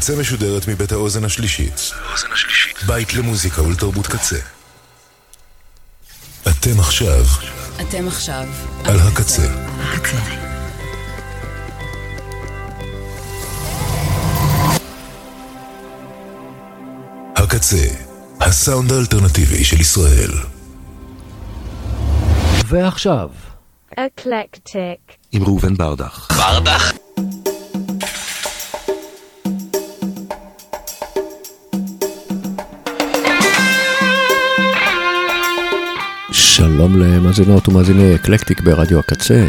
הקצה משודרת מבית האוזן השלישית. בית למוזיקה ולתרבות קצה. אתם עכשיו אתם עכשיו על הקצה. הקצה. הקצה, הסאונד האלטרנטיבי של ישראל. ועכשיו, Eclectic. עם ראובן ברדך. ברדך? שלום למאזינות ומאזיני אקלקטיק ברדיו הקצה.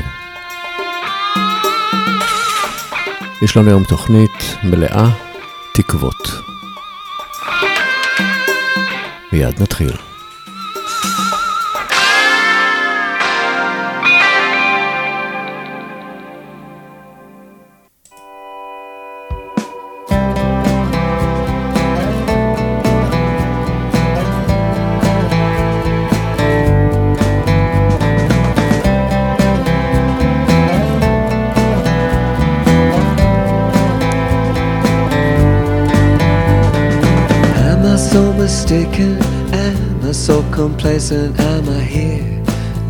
יש לנו היום תוכנית מלאה תקוות. מיד נתחיל. So complacent? Am I here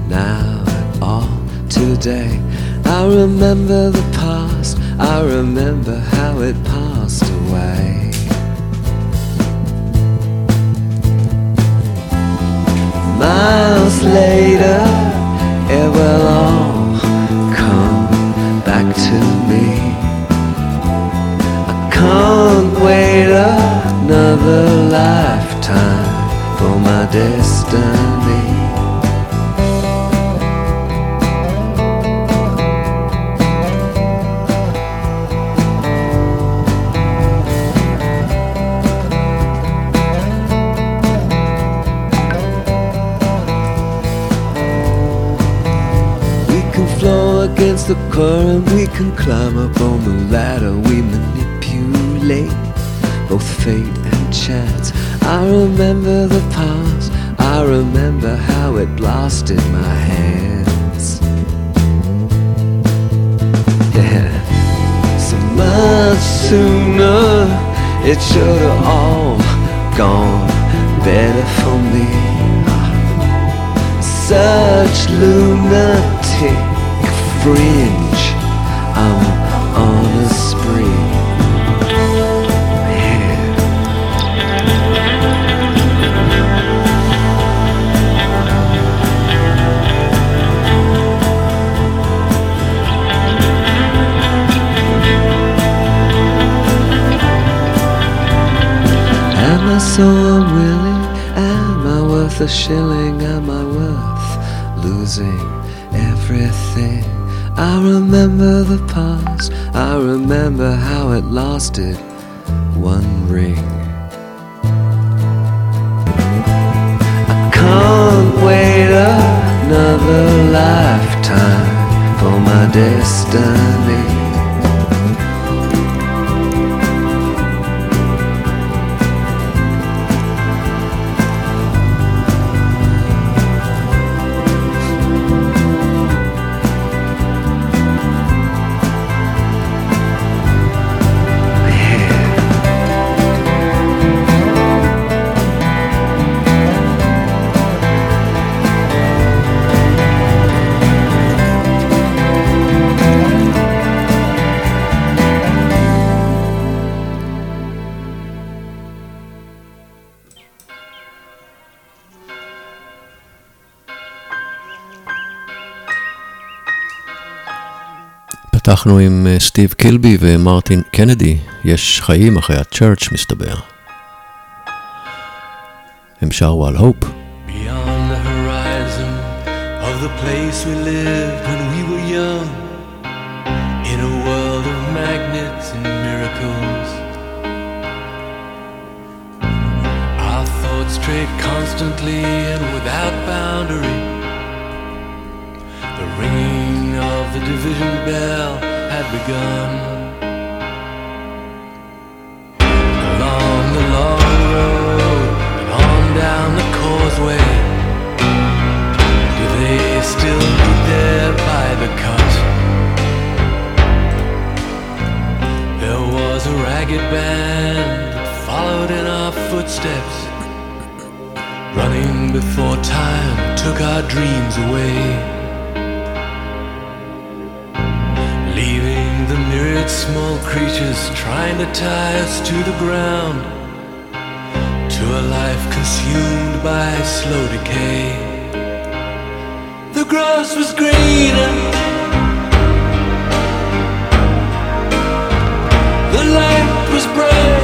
now at all today? I remember the past, I remember how it passed away. Miles later, it will all come back to me. I can't wait another for my destiny. We can flow against the current, we can climb up on the ladder, we manipulate both fate and chance. I remember the past, I remember how it blasted my hands. Yeah, so much sooner, it should have all gone better for me such lunatic fringe. I'm on a spree. So unwilling? Am I worth a shilling? Am I worth losing everything? I remember the past. I remember how it lasted one ring. I can't wait another lifetime for my destiny. פתחנו עם סטיב קילבי ומרטין קנדי, יש חיים אחרי הצ'רץ' מסתבר. הם שרו על הופ. Straight constantly and without boundary. The ringing of the division bell had begun. Along the long road and on down the causeway. Do they still meet there by the cut? There was a ragged band that followed in our footsteps. Running before time took our dreams away. Small creatures trying to tie us to the ground. To a life consumed by slow decay. The grass was greener. The light was brighter.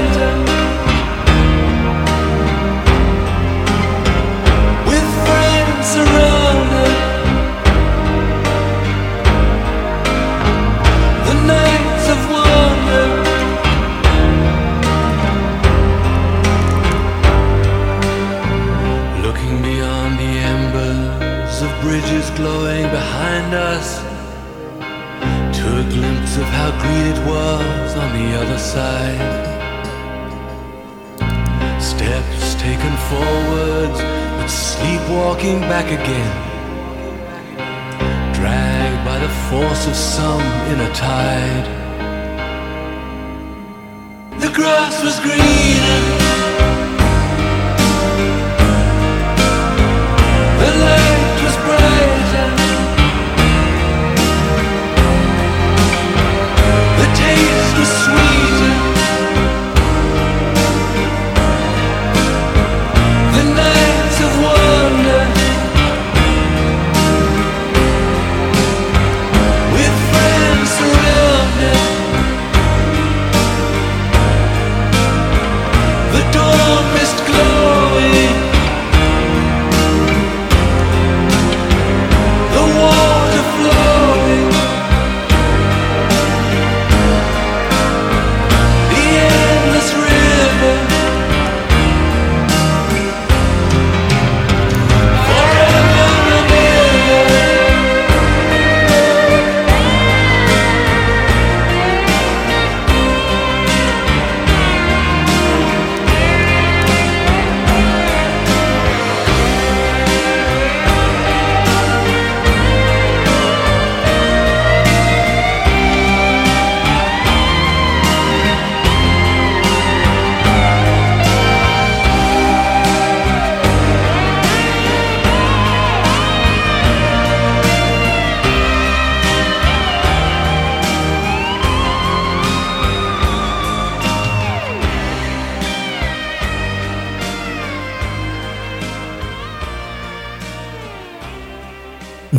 Was greener.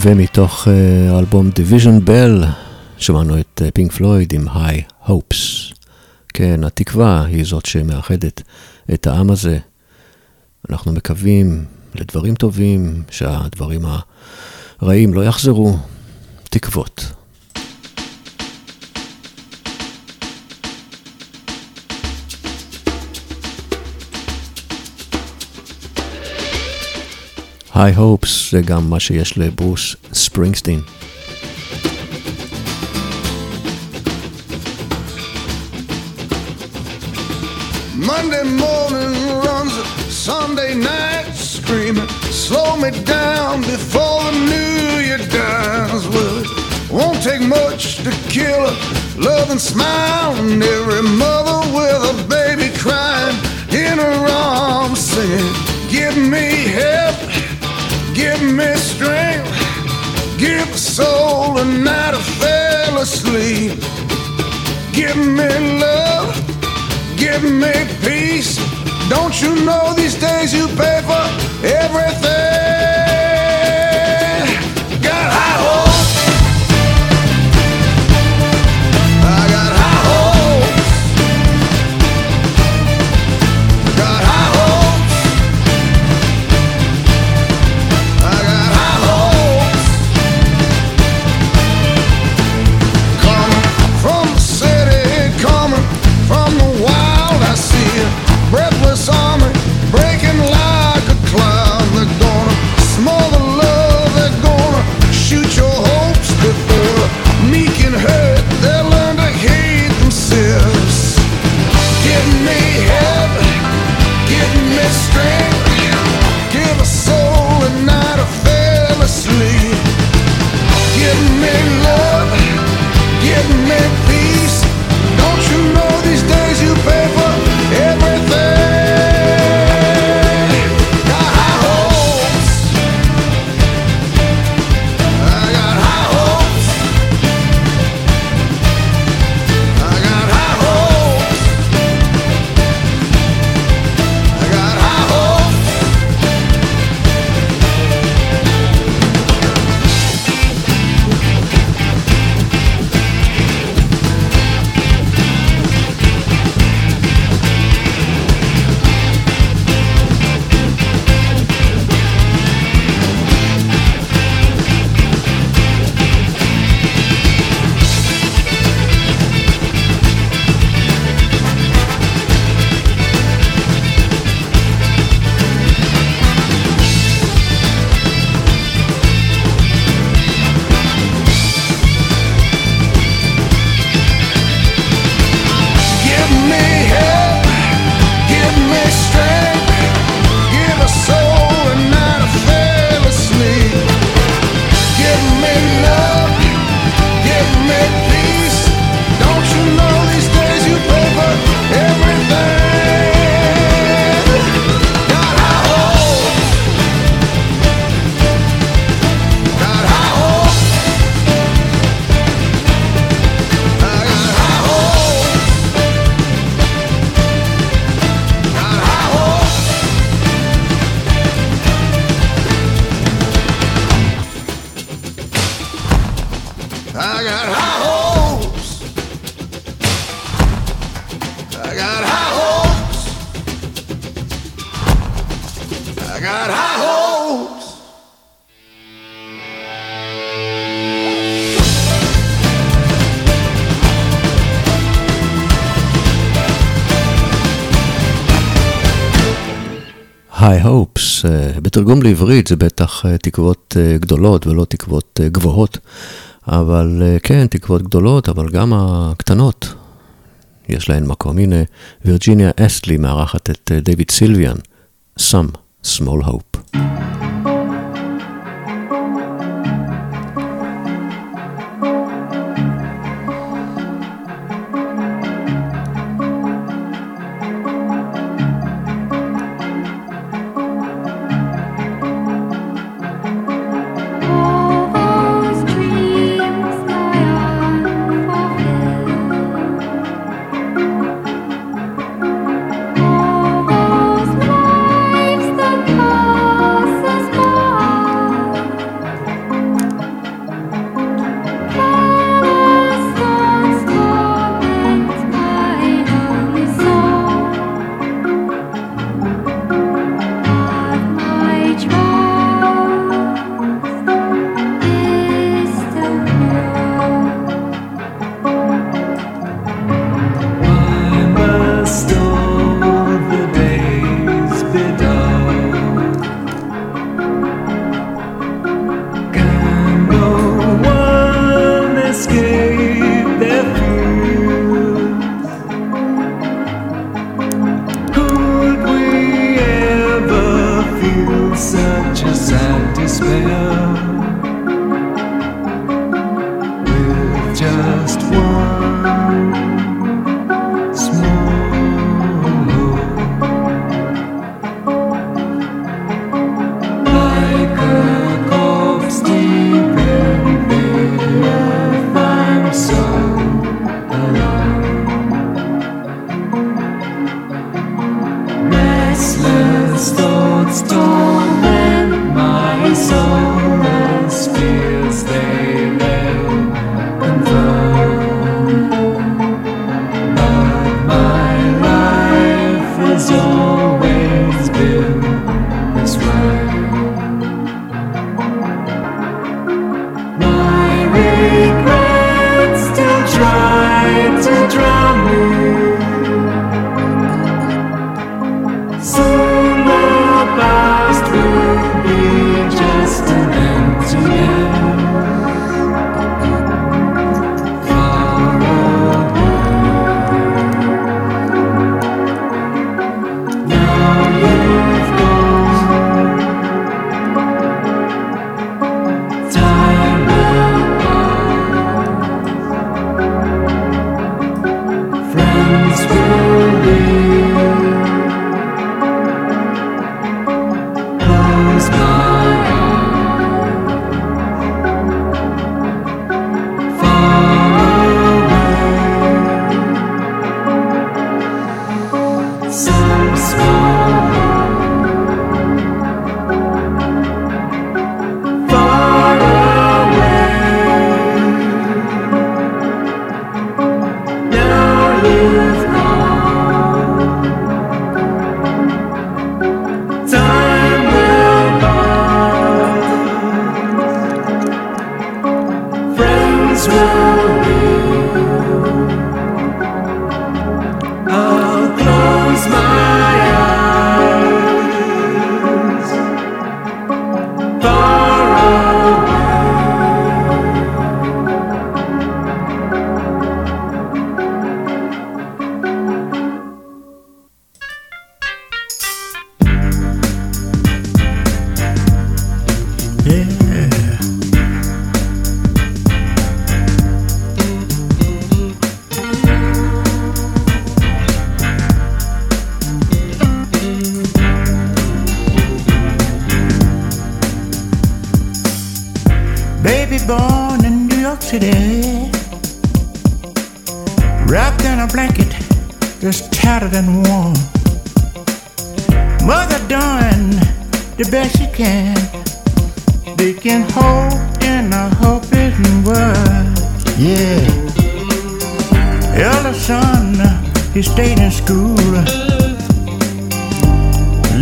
ומתוך אה, האלבום Division Bell שמענו את פינק פלויד עם High Hopes. כן, התקווה היא זאת שמאחדת את העם הזה. אנחנו מקווים לדברים טובים, שהדברים הרעים לא יחזרו. תקוות. High Hopes זה גם מה שיש לברוס ספרינגסטין. Monday morning runs Sunday night screaming, slow me down before the new year dies. Well, it won't take much to kill a loving smile, and every mother with a baby crying in her arms, singing, "Give me help, give me strength, give the soul a night I fell asleep, give me love." give me peace. Don't you know these days you pay for everything? בתרגום לעברית זה בטח uh, תקוות uh, גדולות ולא תקוות uh, גבוהות, אבל כן, תקוות גדולות, אבל גם הקטנות, יש להן מקום. הנה, וירג'יניה אסטלי מארחת את דיוויד סילביאן, Some Small Hope.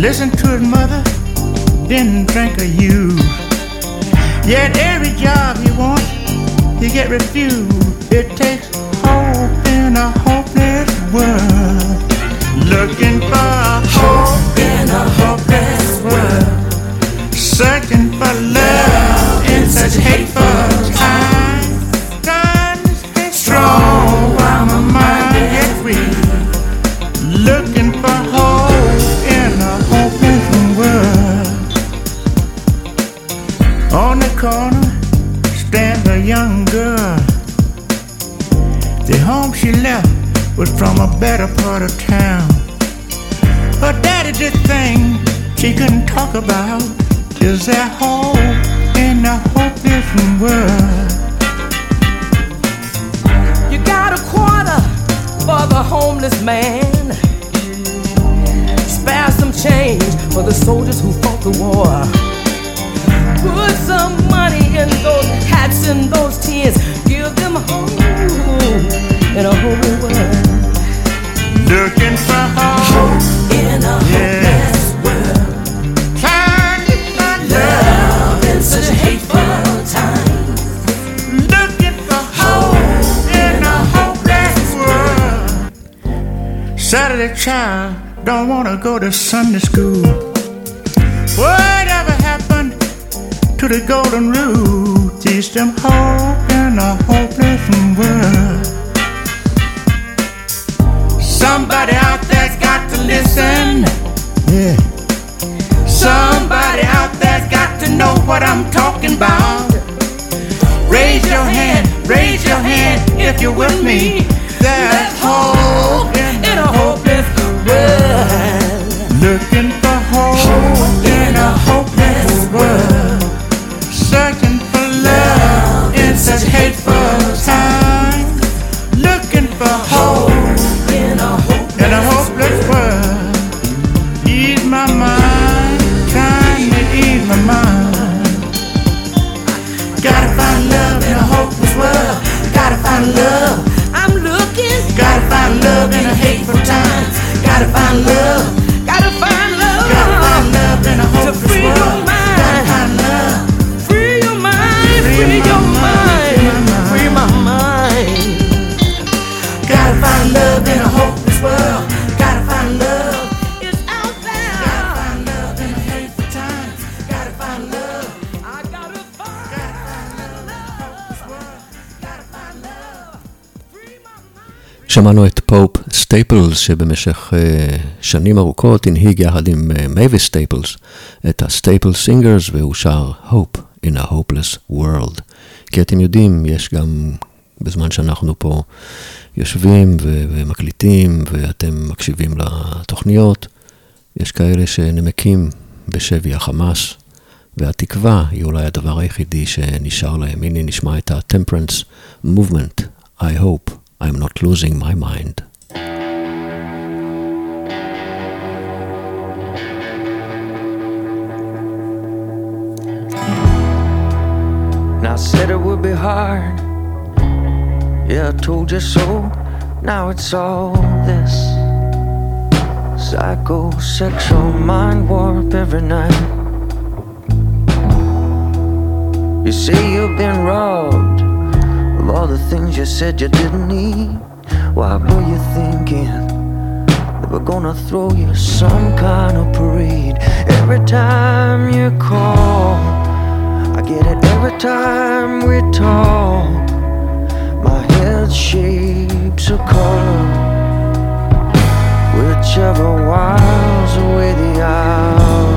Listen to his mother didn't drink of you. Yet every job he want, he get refused. It takes hope in a hopeless world. Looking for from a better part of town. Her daddy did thing she couldn't talk about. Is there hope in a hopeless world? You got a quarter for the homeless man. Spare some change for the soldiers who fought the war. Put some money in those hats and those tins. Give them hope in a holy world. Looking for hope in a hopeless world. Trying to love in such hateful times. Looking for hope in a hopeless world. Saturday child don't wanna go to Sunday school. Whatever happened to the golden rule? Teach them hope in a hopeless world. Somebody out there's got to listen. Yeah. Somebody out there's got to know what I'm talking about. Raise your hand, raise your hand if you're with me. There's hope find love. Gotta find love. Gotta find love in a to hopeless free your world. mind. Gotta find love. Free your mind. Free Free my your mind, mind. free my mind. Free my mind. Gotta find love in a hopeless world. Gotta find love. It's out there. Gotta find love in a hateful times. Gotta find love. I gotta find Gotta find love in a hopeless world. Gotta find love. free my mind. שמענו את פופ סטייפלס, שבמשך uh, שנים ארוכות הנהיג יחד עם מייביס uh, סטייפלס את הסטייפל סינגרס, והוא שר Hope in a Hopeless World. כי אתם יודעים, יש גם, בזמן שאנחנו פה יושבים ו- ומקליטים, ואתם מקשיבים לתוכניות, יש כאלה שנמקים בשבי החמאס, והתקווה היא אולי הדבר היחידי שנשאר להם. הנה נשמע את ה-Temperance Movement, I hope I'm not losing my mind. And I said it would be hard. Yeah, I told you so. Now it's all this psychosexual mind warp every night. You say you've been robbed of all the things you said you didn't need. Why were you thinking that we're gonna throw you some kind of parade every time you call? I get it every time we talk. My head shapes a color, whichever whiles away the hour.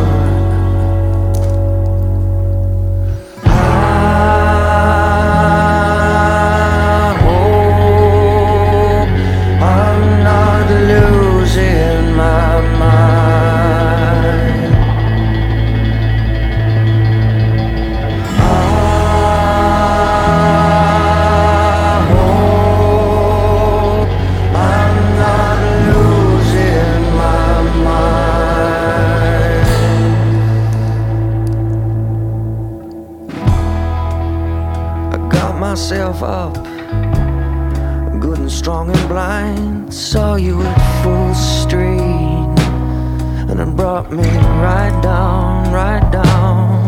up good and strong and blind. Saw you at Full Street, and it brought me right down, right down.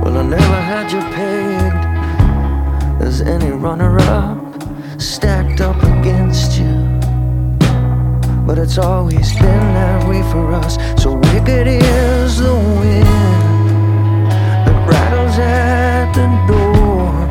Well, I never had you pegged as any runner up, stacked up against you. But it's always been that way for us, so wicked is the wind at the door.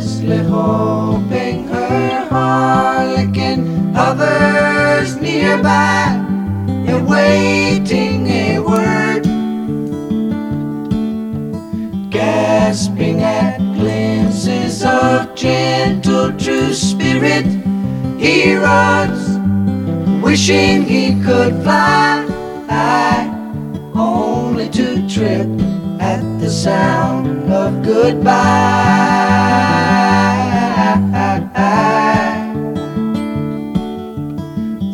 Helplessly hoping her harlequin hovers nearby, awaiting a word, gasping at glimpses of gentle true spirit. He runs, wishing he could fly, only to trip at the sound of goodbye.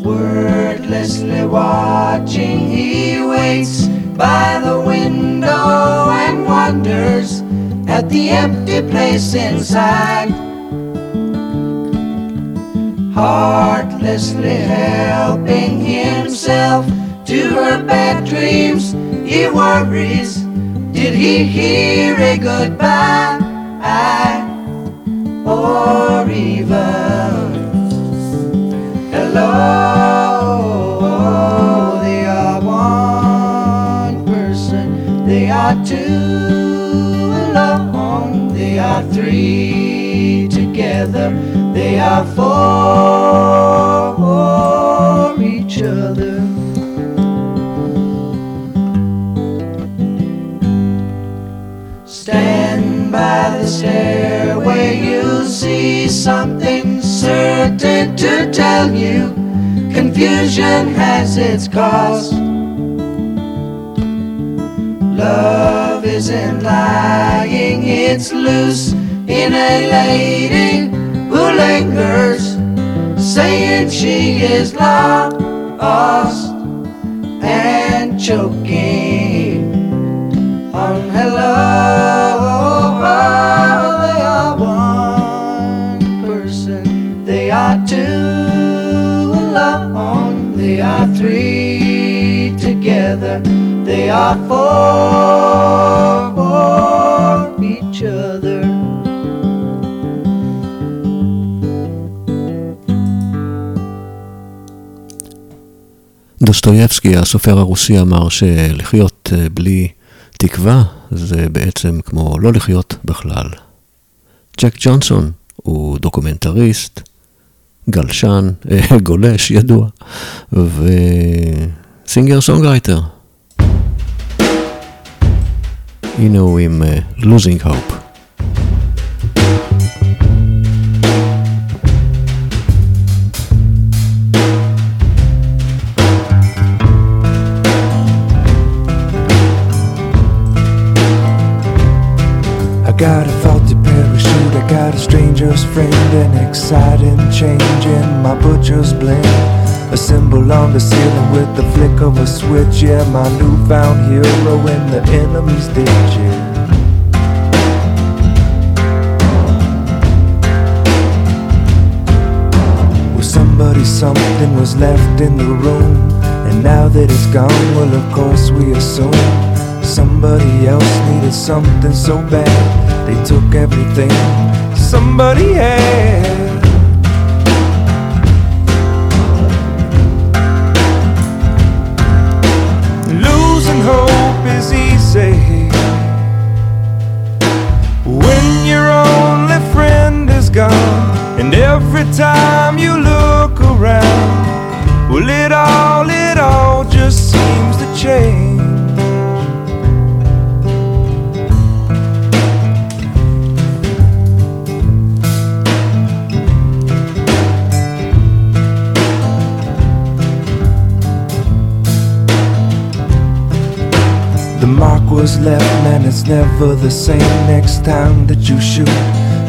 Wordlessly watching, he waits by the window and wonders at the empty place inside. Heartlessly helping himself to her bad dreams, he worries. Did he hear a goodbye? Or even hello? They are one person, they are two alone, they are three together, they are for each other. By the stairway, you'll see something certain to tell you. Confusion has its cost. Love isn't lying, it's loose in a lady who lingers, saying she is lost and choking they are for each other. דוסטויבסקי, הסופר הרוסי, אמר שלחיות אה, בלי תקווה זה בעצם כמו לא לחיות בכלל. ג'ק ג'ונסון הוא דוקומנטריסט, גלשן, אה, גולש ידוע, וסינגר סונגרייטר. you know him uh, losing hope. I got a faulty parachute, I got a stranger's friend, an exciting change in my butcher's blend. A symbol on the ceiling with the flick of a switch, yeah, my newfound hero in the enemy's ditch, yeah. Well, somebody, something was left in the room, and now that it's gone, well, of course we assume somebody else needed something so bad they took everything somebody had. Every time you look around, well, it all, it all just seems to change. The mark was left, man, it's never the same next time that you shoot.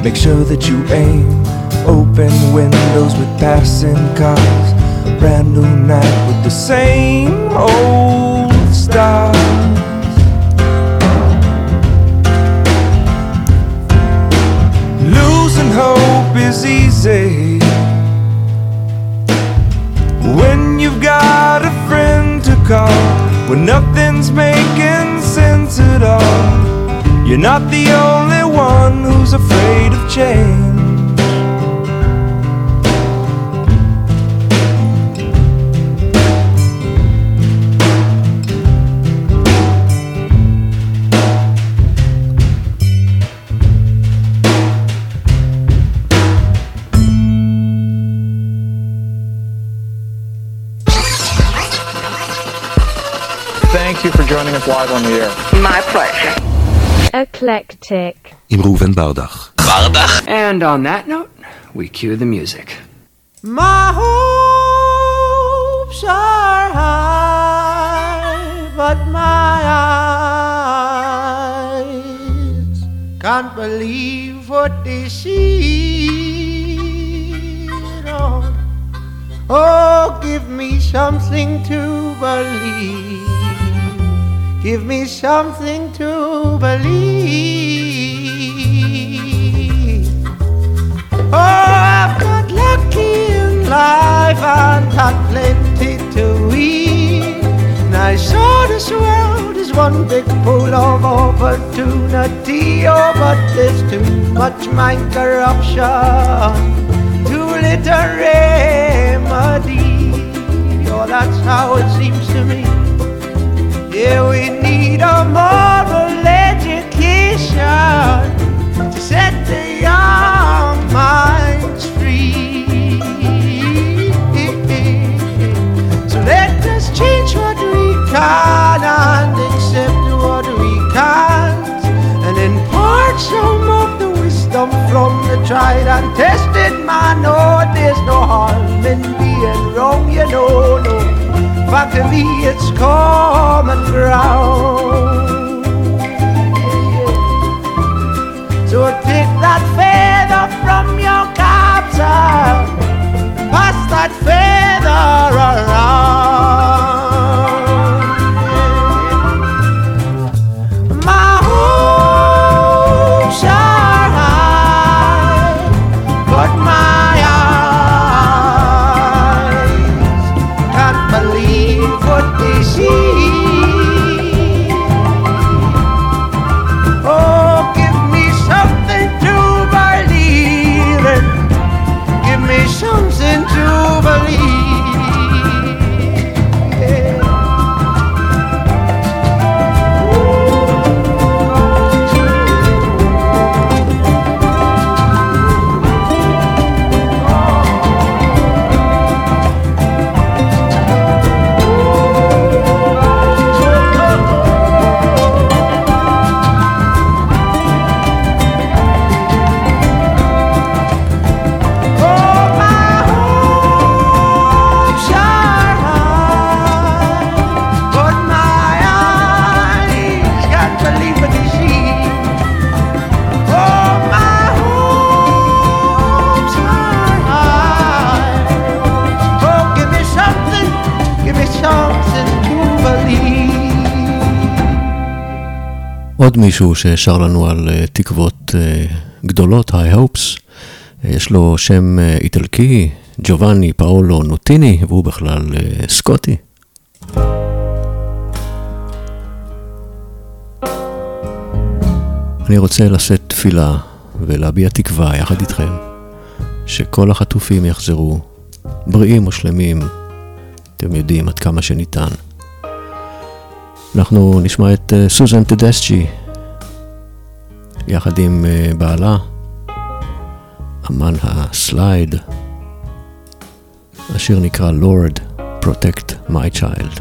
Make sure that you aim. Open windows with passing cars. Brand new night with the same old stars. Losing hope is easy when you've got a friend to call when nothing's making sense at all. You're not the only one who's afraid of change. live on the air. My pleasure. Eclectic. Im Reuven Bardach. Bardach. And on that note, we cue the music. My hopes are high, but my eyes can't believe what they see. Oh, oh give me something to believe. Give me something to believe. Oh, I've got lucky in life and had plenty to eat. And I saw this world as one big pool of opportunity. Oh, but there's too much mind corruption, too little remedy. Oh, that's how it seems to me. Yeah, we need a moral education to set the young minds free. So let us change what we can and accept what we can't, and impart some of the wisdom from the tried and tested man. Oh, there's no harm in being wrong, you know, no. But to me it's common ground. So take that feather from your captor, pass that feather around. מישהו ששר לנו על uh, תקוות uh, גדולות, היי הופס. Uh, יש לו שם איטלקי, ג'ובאני פאולו נוטיני, והוא בכלל סקוטי. אני רוצה לשאת תפילה ולהביע תקווה יחד איתכם, שכל החטופים יחזרו בריאים ושלמים, אתם יודעים עד כמה שניתן. אנחנו נשמע את סוזן טדסצ'י יחד עם uh, בעלה, אמן הסלייד. השיר נקרא Lord, Protect My Child.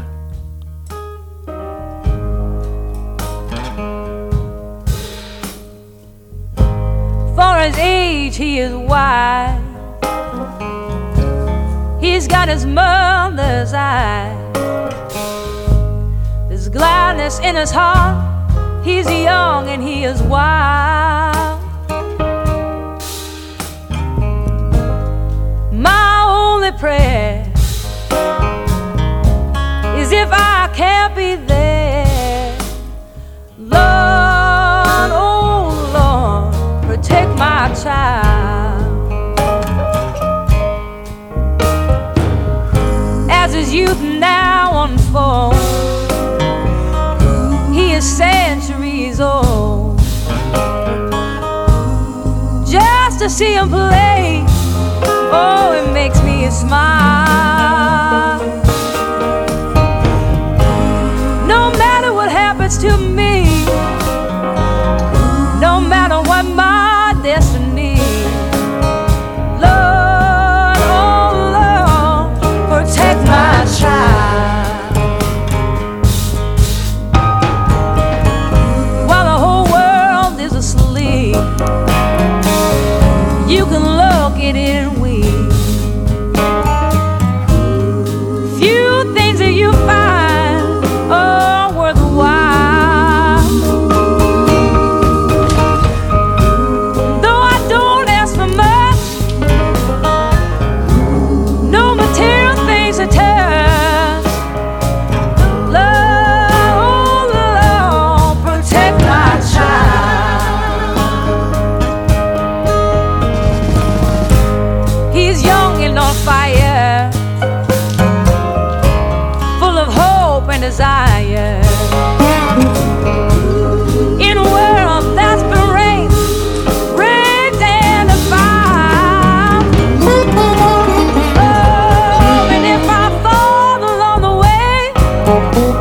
For his age, he is wise. He's got his mother's eyes. There's gladness in his heart. He's young and he is wild. Prayer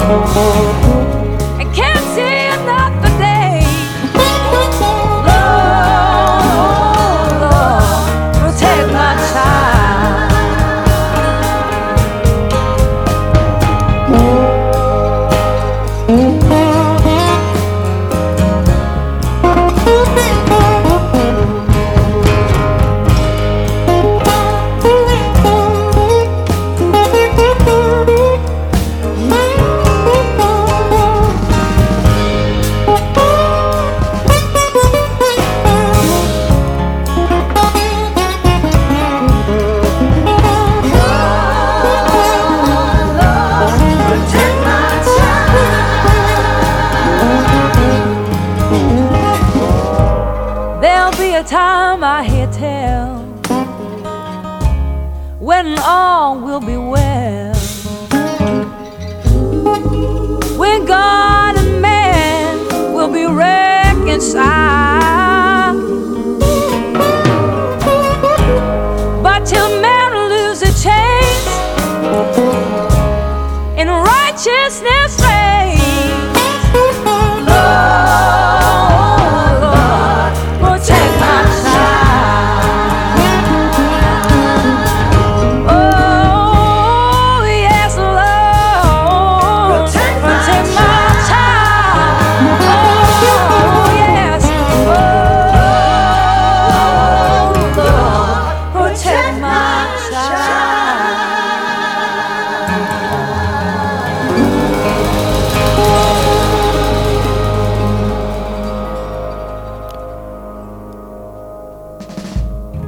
I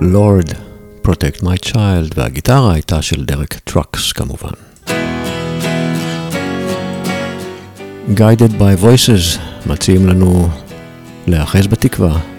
Lord, Protect My Child, והגיטרה הייתה של דרק טרוקס כמובן. Guided by Voices, מציעים לנו להיאחז בתקווה.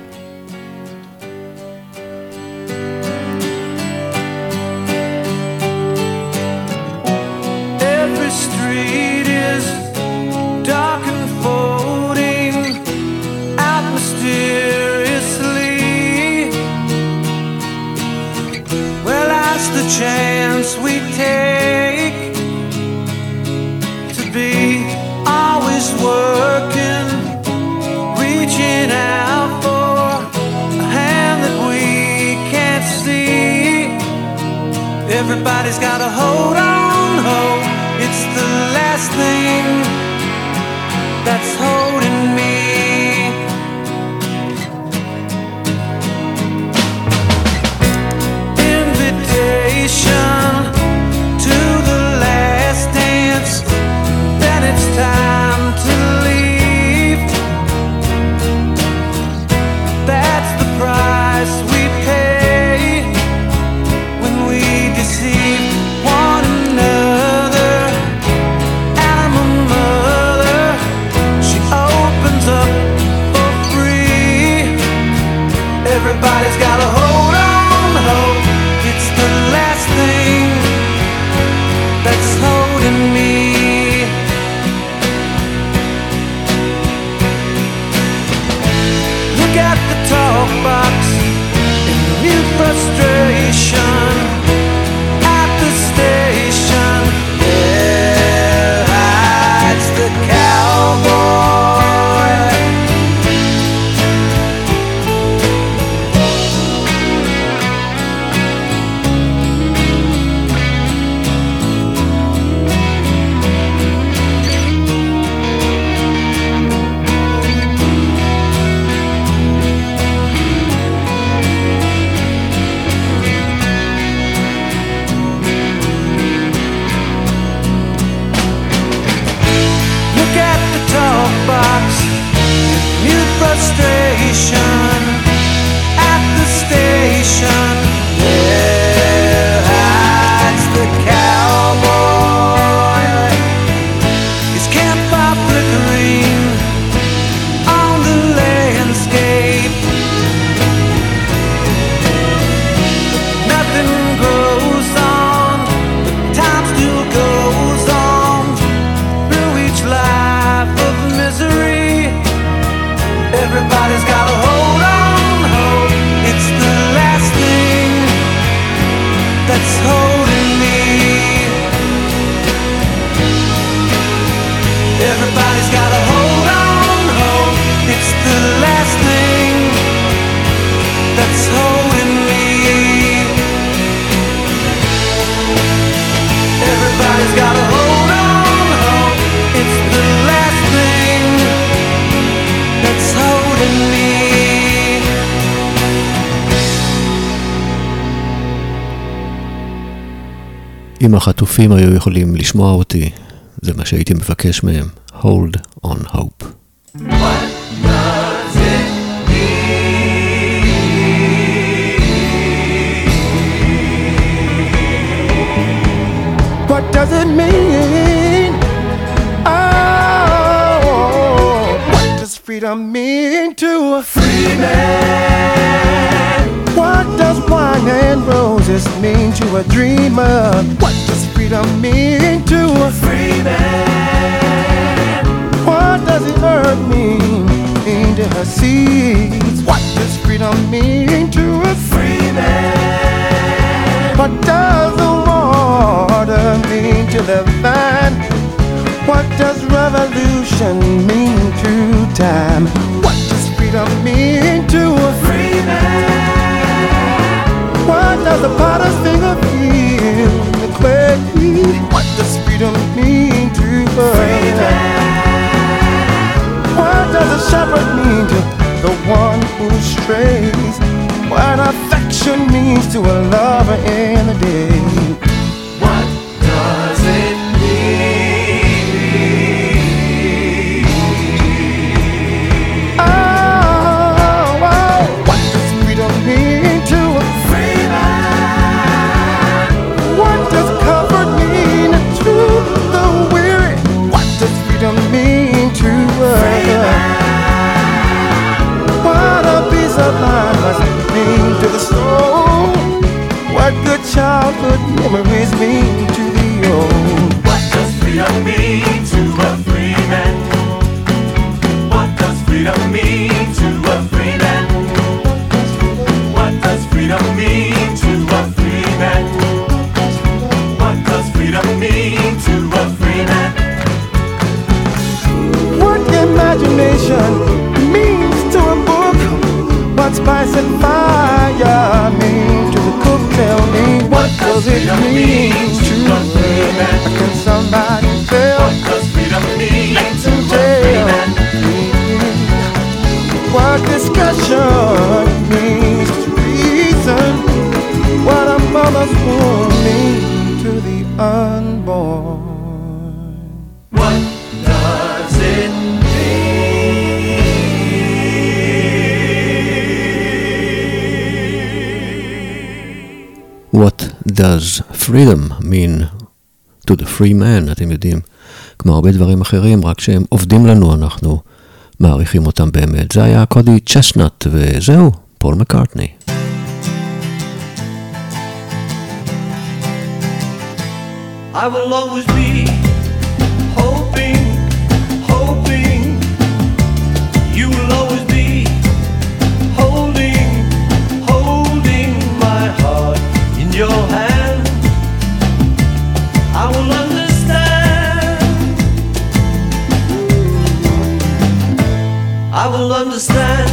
אם החטופים היו יכולים לשמוע אותי, זה מה שהייתי מבקש מהם, hold on hope. What does it mean? Oh, what does freedom mean to a free man? What does wine and roses mean to a dreamer? What does freedom mean to a free? What does the earth mean, mean to her seeds? What does freedom mean to a free man? What does the water mean to the vine? What does revolution mean through time? What does freedom mean to a free man? What does the potter's finger feel clay? What does freedom mean to us? What does a shepherd mean to the one who strays? What affection means to a lover in the day? was mean to the soul? What good childhood memories mean to the old? What does freedom mean to a free man? does freedom mean to the free man, אתם יודעים, כמו הרבה דברים אחרים, רק שהם עובדים לנו, אנחנו מעריכים אותם באמת. זה היה קודי צ'סנאט, וזהו, פול מקארטני. I will always be understand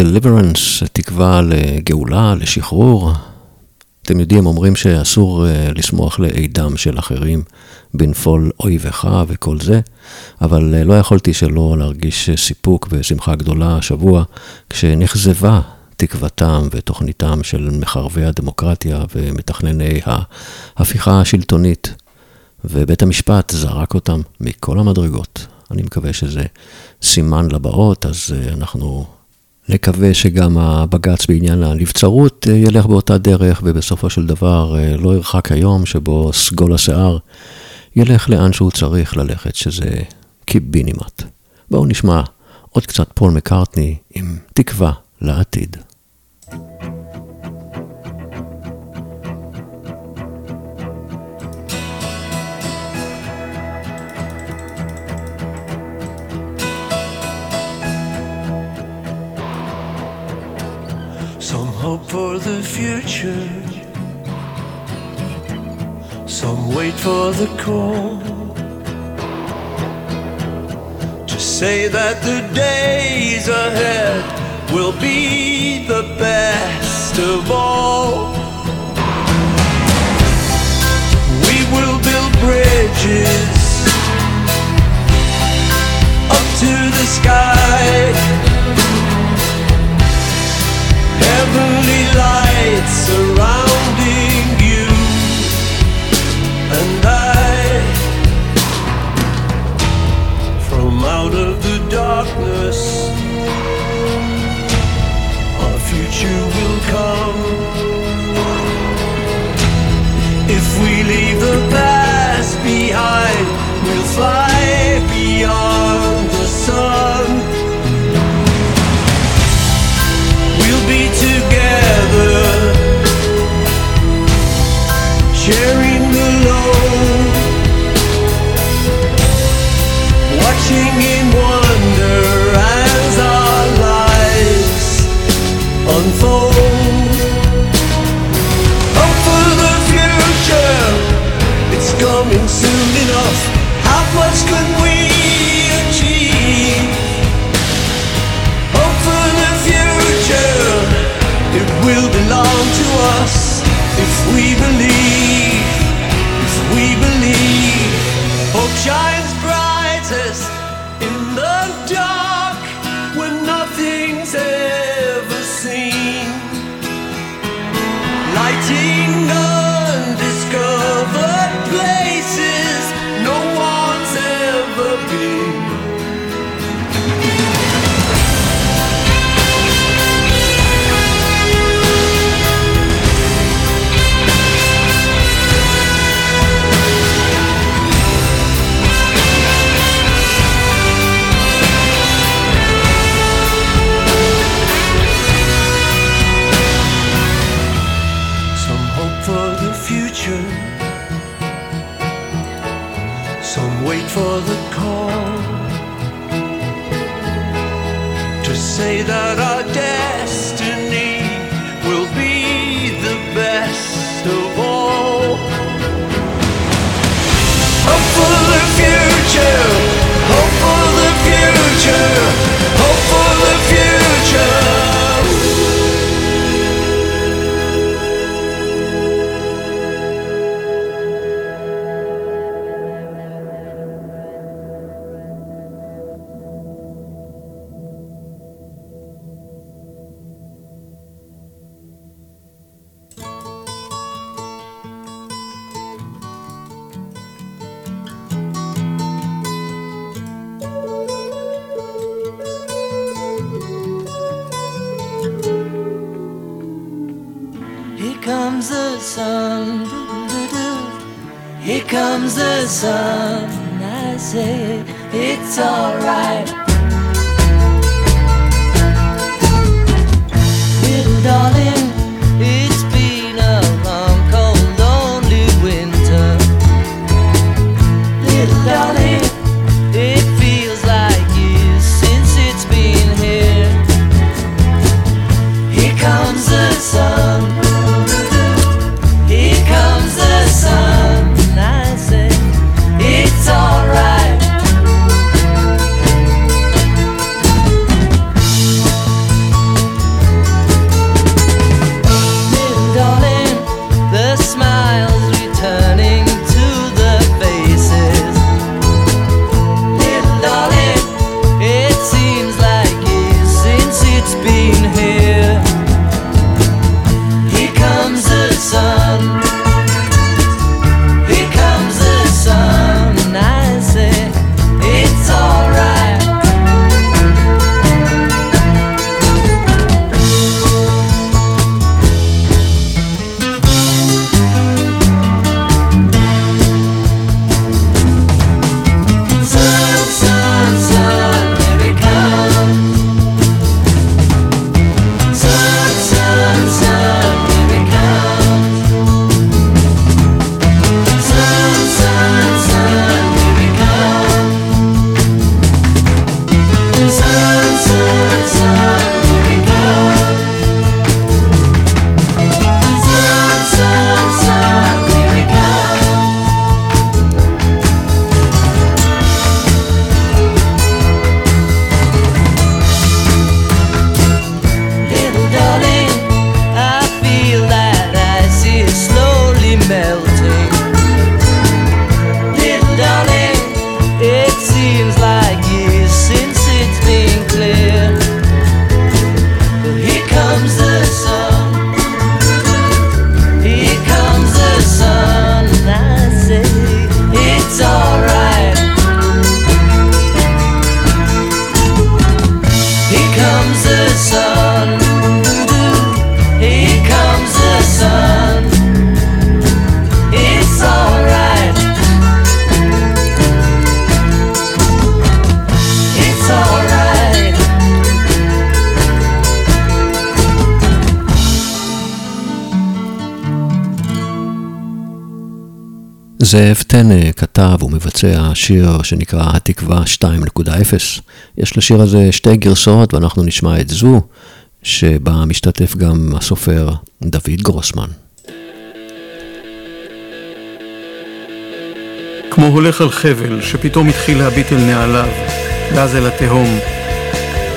deliverance, תקווה לגאולה, לשחרור. אתם יודעים, אומרים שאסור אה, לשמוח לאידם של אחרים, בנפול אויבך וכל זה, אבל אה, לא יכולתי שלא להרגיש סיפוק ושמחה גדולה השבוע, כשנכזבה תקוותם ותוכניתם של מחרבי הדמוקרטיה ומתכנני ההפיכה השלטונית, ובית המשפט זרק אותם מכל המדרגות. אני מקווה שזה סימן לבאות, אז אה, אנחנו נקווה שגם הבג"ץ בעניין הנבצרות אה, ילך באותה דרך, ובסופו של דבר אה, לא ירחק היום שבו סגול השיער ילך לאן שהוא צריך ללכת, שזה קיבינימט. בואו נשמע עוד קצת פול מקארטני עם תקווה לעתיד. hope for the future. Some wait for the call to say that the days ahead will be the best of all. we believe, we believe, oh child. זאב טנא כתב ומבצע שיר שנקרא התקווה 2.0. יש לשיר הזה שתי גרסאות ואנחנו נשמע את זו, שבה משתתף גם הסופר דוד גרוסמן. כמו הולך על חבל שפתאום התחיל להביט אל נעליו, ואז אל התהום.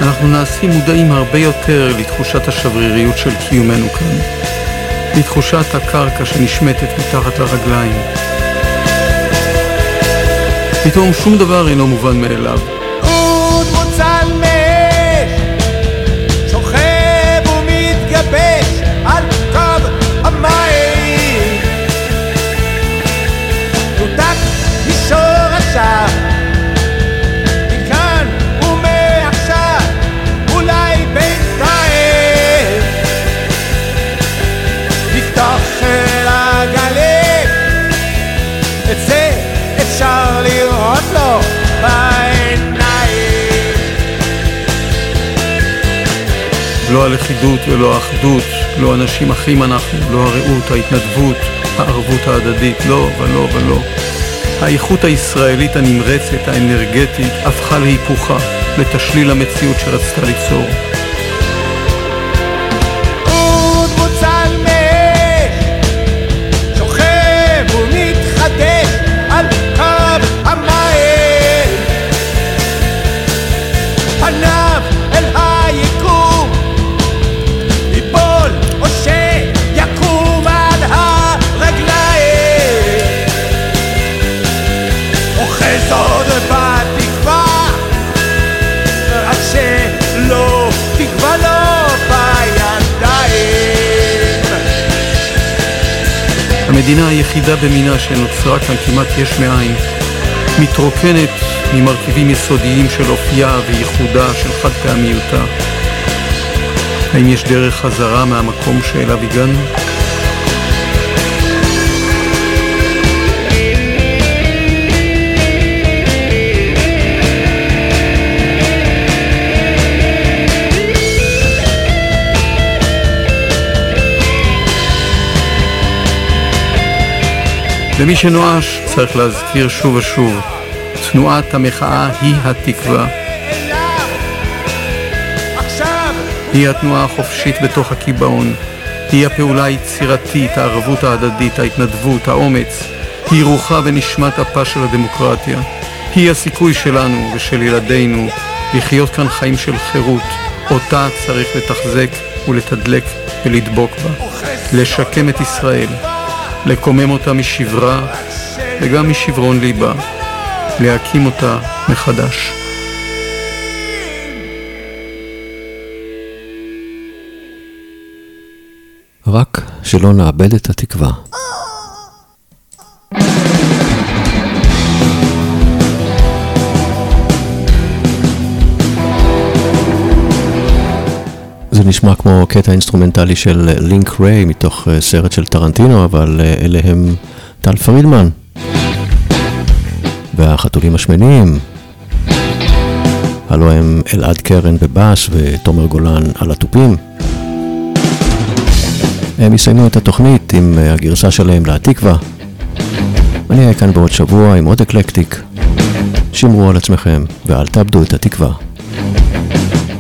אנחנו נעשים מודעים הרבה יותר לתחושת השבריריות של קיומנו כאן, לתחושת הקרקע שנשמטת מתחת לרגליים. פתאום שום דבר אינו מובן מאליו. לא הלכידות ולא האחדות, לא אנשים אחים אנחנו, לא הרעות, ההתנדבות, הערבות ההדדית, לא ולא ולא. האיכות הישראלית הנמרצת, האנרגטית, הפכה להיפוכה, לתשליל המציאות שרצתה ליצור. המדינה היחידה במינה שנוצרה כאן כמעט יש מאין, מתרוקנת ממרכיבים יסודיים של אופייה וייחודה של חד פעמיותה. האם יש דרך חזרה מהמקום שאליו הגענו? למי שנואש צריך להזכיר שוב ושוב, תנועת המחאה היא התקווה. היא התנועה החופשית בתוך הקיבעון. היא הפעולה היצירתית, הערבות ההדדית, ההתנדבות, האומץ. היא רוחה ונשמת אפה של הדמוקרטיה. היא הסיכוי שלנו ושל ילדינו לחיות כאן חיים של חירות, אותה צריך לתחזק ולתדלק ולדבוק בה. לשקם את ישראל, לקומם אותה משברה וגם משברון ליבה, להקים אותה מחדש. רק שלא נאבד את התקווה. זה נשמע כמו קטע אינסטרומנטלי של לינק ריי מתוך אה, סרט של טרנטינו, אבל אה, אלה הם טל פרידמן והחתולים השמנים. הלו הם אלעד קרן בבאס ותומר גולן על התופים. הם יסיימו את התוכנית עם אה, הגרסה שלהם להתקווה. אני אהיה כאן בעוד שבוע עם עוד אקלקטיק. שמרו על עצמכם ואל תאבדו את התקווה.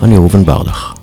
אני ראובן ברלך.